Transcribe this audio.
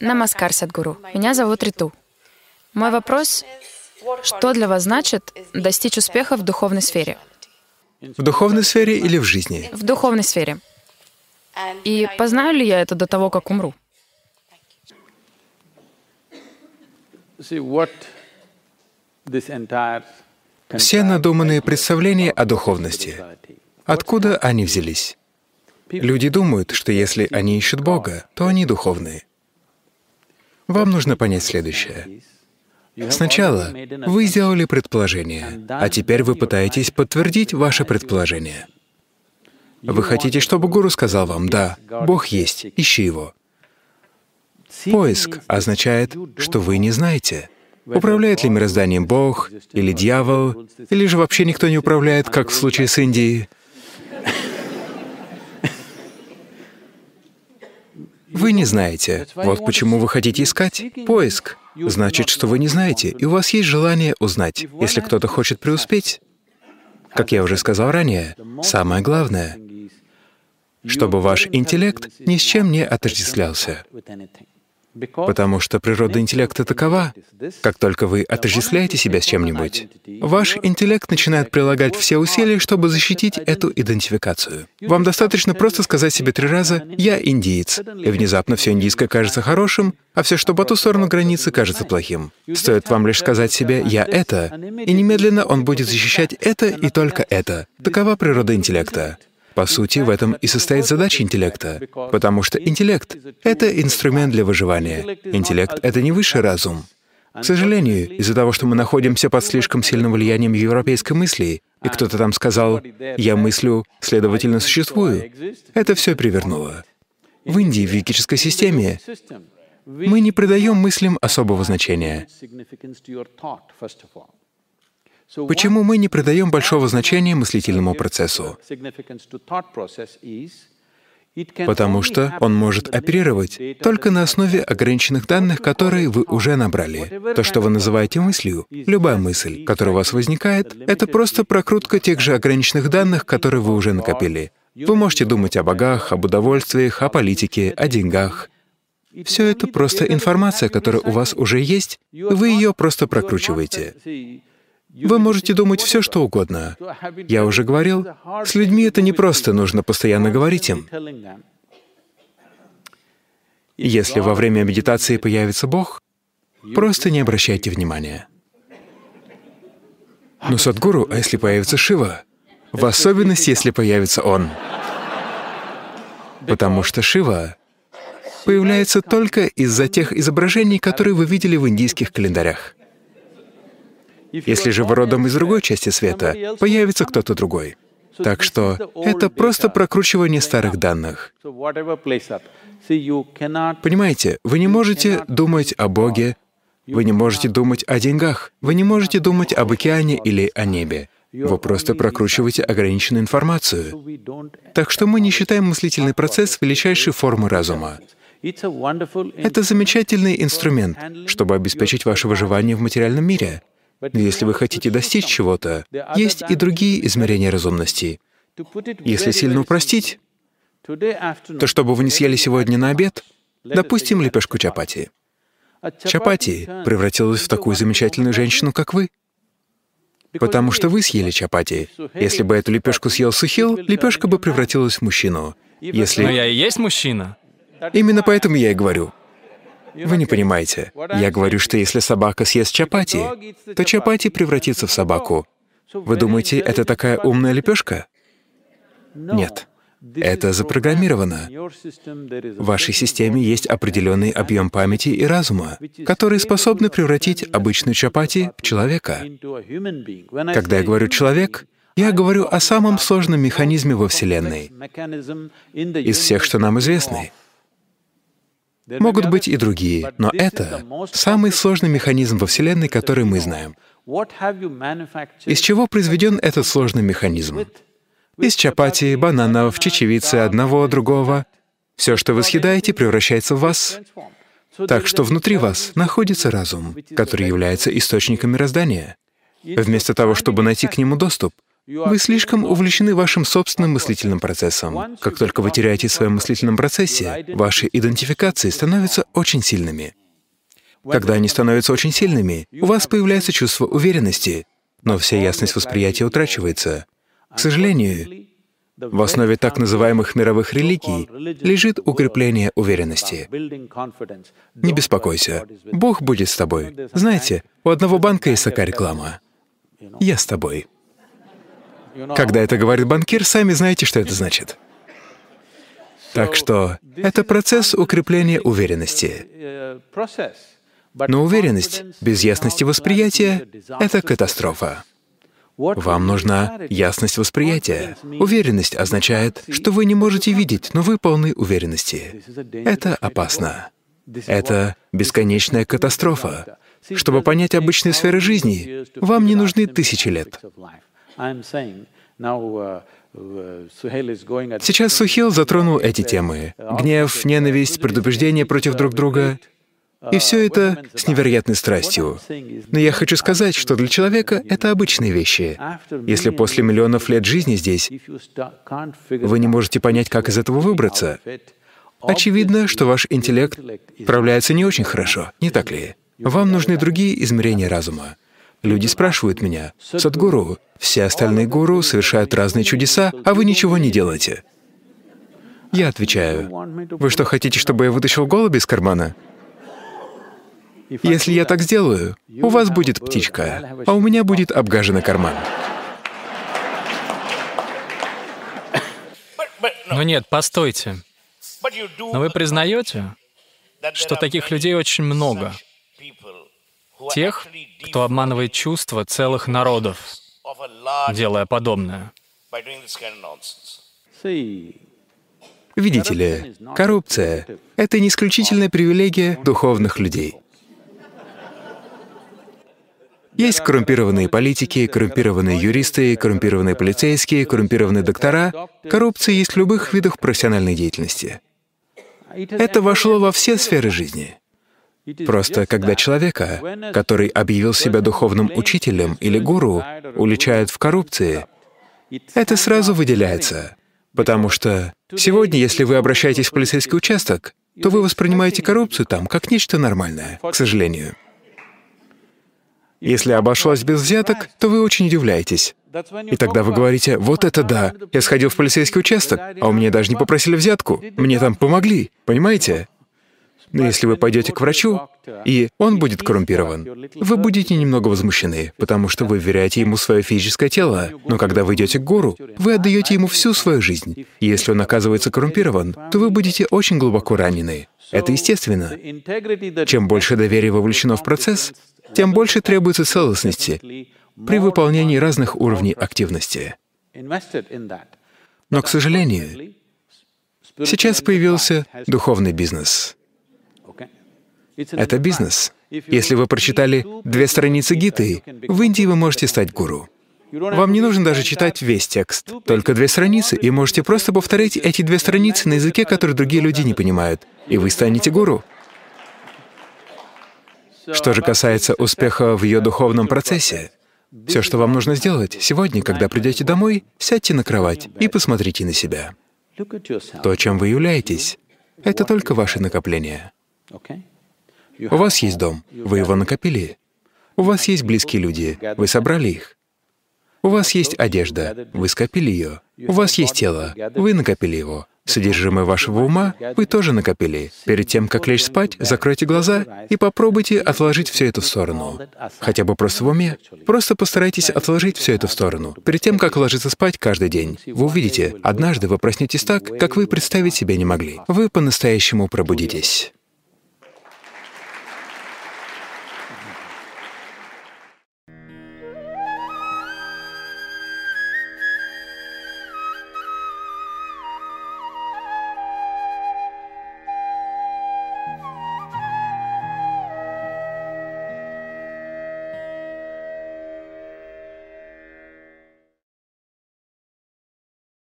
Намаскар, Садгуру. Меня зовут Риту. Мой вопрос — что для вас значит достичь успеха в духовной сфере? В духовной сфере или в жизни? В духовной сфере. И познаю ли я это до того, как умру? Все надуманные представления о духовности, откуда они взялись? Люди думают, что если они ищут Бога, то они духовные. Вам нужно понять следующее. Сначала вы сделали предположение, а теперь вы пытаетесь подтвердить ваше предположение. Вы хотите, чтобы гуру сказал вам, да, Бог есть, ищи его. Поиск означает, что вы не знаете, управляет ли мирозданием Бог или дьявол, или же вообще никто не управляет, как в случае с Индией. Вы не знаете. Вот почему вы хотите искать. Поиск. Значит, что вы не знаете, и у вас есть желание узнать. Если кто-то хочет преуспеть, как я уже сказал ранее, самое главное, чтобы ваш интеллект ни с чем не отождествлялся. Потому что природа интеллекта такова, как только вы отождествляете себя с чем-нибудь, ваш интеллект начинает прилагать все усилия, чтобы защитить эту идентификацию. Вам достаточно просто сказать себе три раза «я индиец», и внезапно все индийское кажется хорошим, а все, что по ту сторону границы, кажется плохим. Стоит вам лишь сказать себе «я это», и немедленно он будет защищать это и только это. Такова природа интеллекта. По сути, в этом и состоит задача интеллекта, потому что интеллект — это инструмент для выживания. Интеллект — это не высший разум. К сожалению, из-за того, что мы находимся под слишком сильным влиянием европейской мысли, и кто-то там сказал «я мыслю, следовательно, существую», это все перевернуло. В Индии, в ведической системе, мы не придаем мыслям особого значения. Почему мы не придаем большого значения мыслительному процессу? Потому что он может оперировать только на основе ограниченных данных, которые вы уже набрали. То, что вы называете мыслью, любая мысль, которая у вас возникает, это просто прокрутка тех же ограниченных данных, которые вы уже накопили. Вы можете думать о богах, об удовольствиях, о политике, о деньгах. Все это просто информация, которая у вас уже есть, вы ее просто прокручиваете. Вы можете думать все, что угодно. Я уже говорил, с людьми это не просто, нужно постоянно говорить им. Если во время медитации появится Бог, просто не обращайте внимания. Но Садгуру, а если появится Шива? В особенности, если появится Он. Потому что Шива появляется только из-за тех изображений, которые вы видели в индийских календарях. Если же вы родом из другой части света, появится кто-то другой. Так что это просто прокручивание старых данных. Понимаете, вы не можете думать о Боге, вы не можете думать о деньгах, вы не можете думать об океане или о небе. Вы просто прокручиваете ограниченную информацию. Так что мы не считаем мыслительный процесс величайшей формой разума. Это замечательный инструмент, чтобы обеспечить ваше выживание в материальном мире. Но если вы хотите достичь чего-то, есть и другие измерения разумности. Если сильно упростить, то что бы вы не съели сегодня на обед, допустим, лепешку чапати. Чапати превратилась в такую замечательную женщину, как вы. Потому что вы съели чапати. Если бы эту лепешку съел Сухил, лепешка бы превратилась в мужчину. Если... Но я и есть мужчина. Именно поэтому я и говорю. Вы не понимаете. Я говорю, что если собака съест чапати, то чапати превратится в собаку. Вы думаете, это такая умная лепешка? Нет. Это запрограммировано. В вашей системе есть определенный объем памяти и разума, которые способны превратить обычную чапати в человека. Когда я говорю «человек», я говорю о самом сложном механизме во Вселенной, из всех, что нам известны. Могут быть и другие, но это самый сложный механизм во Вселенной, который мы знаем. Из чего произведен этот сложный механизм? Из чапати, бананов, чечевицы, одного, другого. Все, что вы съедаете, превращается в вас. Так что внутри вас находится разум, который является источником мироздания. Вместо того, чтобы найти к нему доступ, Вы слишком увлечены вашим собственным мыслительным процессом. Как только вы теряете в своем мыслительном процессе, ваши идентификации становятся очень сильными. Когда они становятся очень сильными, у вас появляется чувство уверенности, но вся ясность восприятия утрачивается. К сожалению, в основе так называемых мировых религий лежит укрепление уверенности. Не беспокойся, Бог будет с тобой. Знаете, у одного банка есть такая реклама. «Я с тобой». Когда это говорит банкир, сами знаете, что это значит. Так что это процесс укрепления уверенности. Но уверенность без ясности восприятия — это катастрофа. Вам нужна ясность восприятия. Уверенность означает, что вы не можете видеть, но вы полны уверенности. Это опасно. Это бесконечная катастрофа. Чтобы понять обычные сферы жизни, вам не нужны тысячи лет. Сейчас Сухил затронул эти темы — гнев, ненависть, предубеждение против друг друга — и все это с невероятной страстью. Но я хочу сказать, что для человека это обычные вещи. Если после миллионов лет жизни здесь вы не можете понять, как из этого выбраться, очевидно, что ваш интеллект справляется не очень хорошо, не так ли? Вам нужны другие измерения разума. Люди спрашивают меня, «Садгуру, все остальные гуру совершают разные чудеса, а вы ничего не делаете». Я отвечаю, «Вы что, хотите, чтобы я вытащил голубя из кармана?» Если я так сделаю, у вас будет птичка, а у меня будет обгаженный карман. Но нет, постойте. Но вы признаете, что таких людей очень много? Тех, кто обманывает чувства целых народов, делая подобное. Видите ли, коррупция — это не исключительная привилегия духовных людей. Есть коррумпированные политики, коррумпированные юристы, коррумпированные полицейские, коррумпированные доктора. Коррупция есть в любых видах профессиональной деятельности. Это вошло во все сферы жизни. Просто когда человека, который объявил себя духовным учителем или гуру, уличают в коррупции, это сразу выделяется. Потому что сегодня, если вы обращаетесь в полицейский участок, то вы воспринимаете коррупцию там как нечто нормальное, к сожалению. Если обошлось без взяток, то вы очень удивляетесь. И тогда вы говорите, вот это да, я сходил в полицейский участок, а у меня даже не попросили взятку, мне там помогли, понимаете? Но если вы пойдете к врачу, и он будет коррумпирован, вы будете немного возмущены, потому что вы вверяете ему свое физическое тело. Но когда вы идете к гуру, вы отдаете ему всю свою жизнь. И если он оказывается коррумпирован, то вы будете очень глубоко ранены. Это естественно. Чем больше доверия вовлечено в процесс, тем больше требуется целостности при выполнении разных уровней активности. Но, к сожалению, сейчас появился духовный бизнес. Это бизнес. Если вы прочитали две страницы Гиты, в Индии вы можете стать гуру. Вам не нужно даже читать весь текст, только две страницы, и можете просто повторить эти две страницы на языке, который другие люди не понимают, и вы станете гуру. Что же касается успеха в ее духовном процессе, все, что вам нужно сделать сегодня, когда придете домой, сядьте на кровать и посмотрите на себя. То, чем вы являетесь, это только ваши накопления. У вас есть дом, вы его накопили. У вас есть близкие люди, вы собрали их. У вас есть одежда, вы скопили ее. У вас есть тело, вы накопили его. Содержимое вашего ума вы тоже накопили. Перед тем, как лечь спать, закройте глаза и попробуйте отложить все это в сторону. Хотя бы просто в уме. Просто постарайтесь отложить все это в сторону. Перед тем, как ложиться спать каждый день, вы увидите, однажды вы проснетесь так, как вы представить себе не могли. Вы по-настоящему пробудитесь.